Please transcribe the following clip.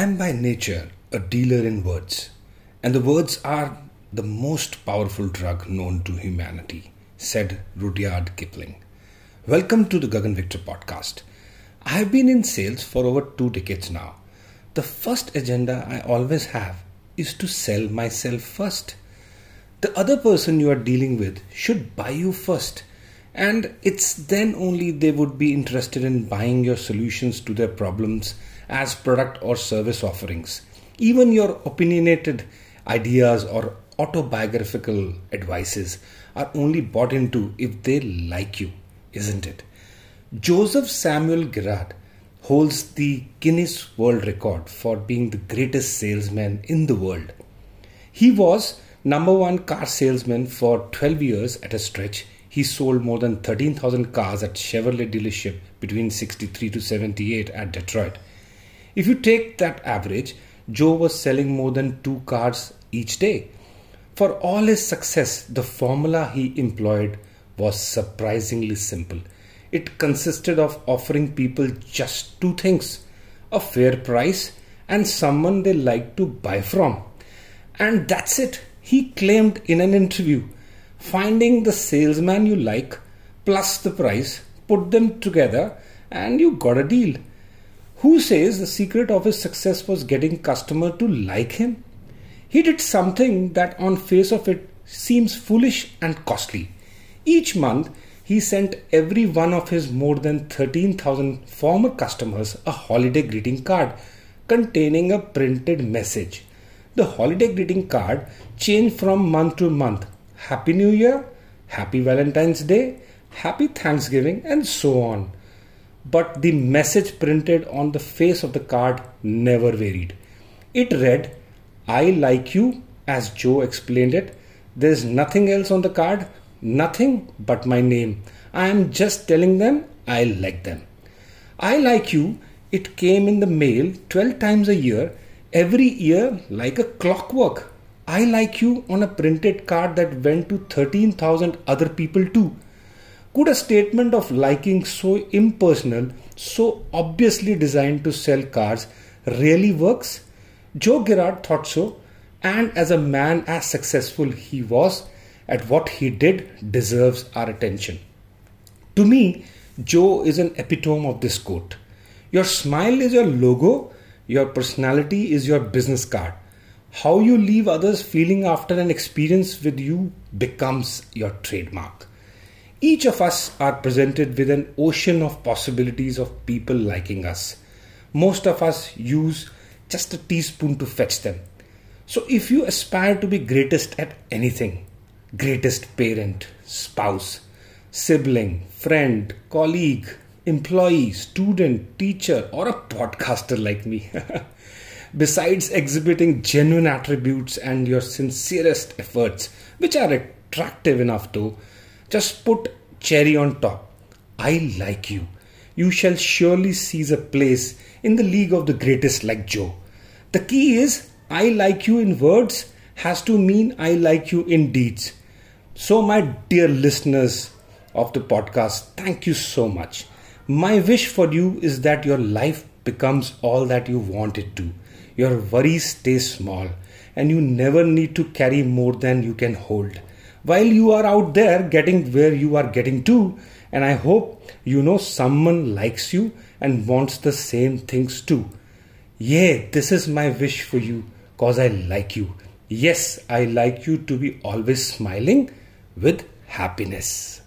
I am by nature a dealer in words, and the words are the most powerful drug known to humanity, said Rudyard Kipling. Welcome to the Gagan Victor podcast. I have been in sales for over two decades now. The first agenda I always have is to sell myself first. The other person you are dealing with should buy you first, and it's then only they would be interested in buying your solutions to their problems as product or service offerings. Even your opinionated ideas or autobiographical advices are only bought into if they like you, isn't it? Joseph Samuel Girard holds the Guinness World Record for being the greatest salesman in the world. He was number one car salesman for 12 years at a stretch. He sold more than 13,000 cars at Chevrolet dealership between 63 to 78 at Detroit. If you take that average, Joe was selling more than two cars each day. For all his success, the formula he employed was surprisingly simple. It consisted of offering people just two things a fair price and someone they like to buy from. And that's it, he claimed in an interview. Finding the salesman you like plus the price, put them together, and you got a deal. Who says the secret of his success was getting customer to like him? He did something that on face of it seems foolish and costly. Each month he sent every one of his more than 13,000 former customers a holiday greeting card containing a printed message. The holiday greeting card changed from month to month. Happy New Year, Happy Valentine's Day, Happy Thanksgiving, and so on but the message printed on the face of the card never varied. It read, I like you, as Joe explained it. There's nothing else on the card, nothing but my name. I am just telling them I like them. I like you, it came in the mail 12 times a year, every year like a clockwork. I like you on a printed card that went to 13,000 other people too. Could a statement of liking so impersonal, so obviously designed to sell cars, really works? Joe Girard thought so, and as a man as successful he was at what he did deserves our attention. To me, Joe is an epitome of this quote. Your smile is your logo, your personality is your business card. How you leave others feeling after an experience with you becomes your trademark. Each of us are presented with an ocean of possibilities of people liking us. Most of us use just a teaspoon to fetch them. So, if you aspire to be greatest at anything, greatest parent, spouse, sibling, friend, colleague, employee, student, teacher, or a podcaster like me, besides exhibiting genuine attributes and your sincerest efforts, which are attractive enough to just put cherry on top. I like you. You shall surely seize a place in the league of the greatest like Joe. The key is I like you in words has to mean I like you in deeds. So, my dear listeners of the podcast, thank you so much. My wish for you is that your life becomes all that you want it to. Your worries stay small and you never need to carry more than you can hold while you are out there getting where you are getting to. And I hope you know someone likes you and wants the same things too. Yeah, this is my wish for you cause I like you. Yes, I like you to be always smiling with happiness.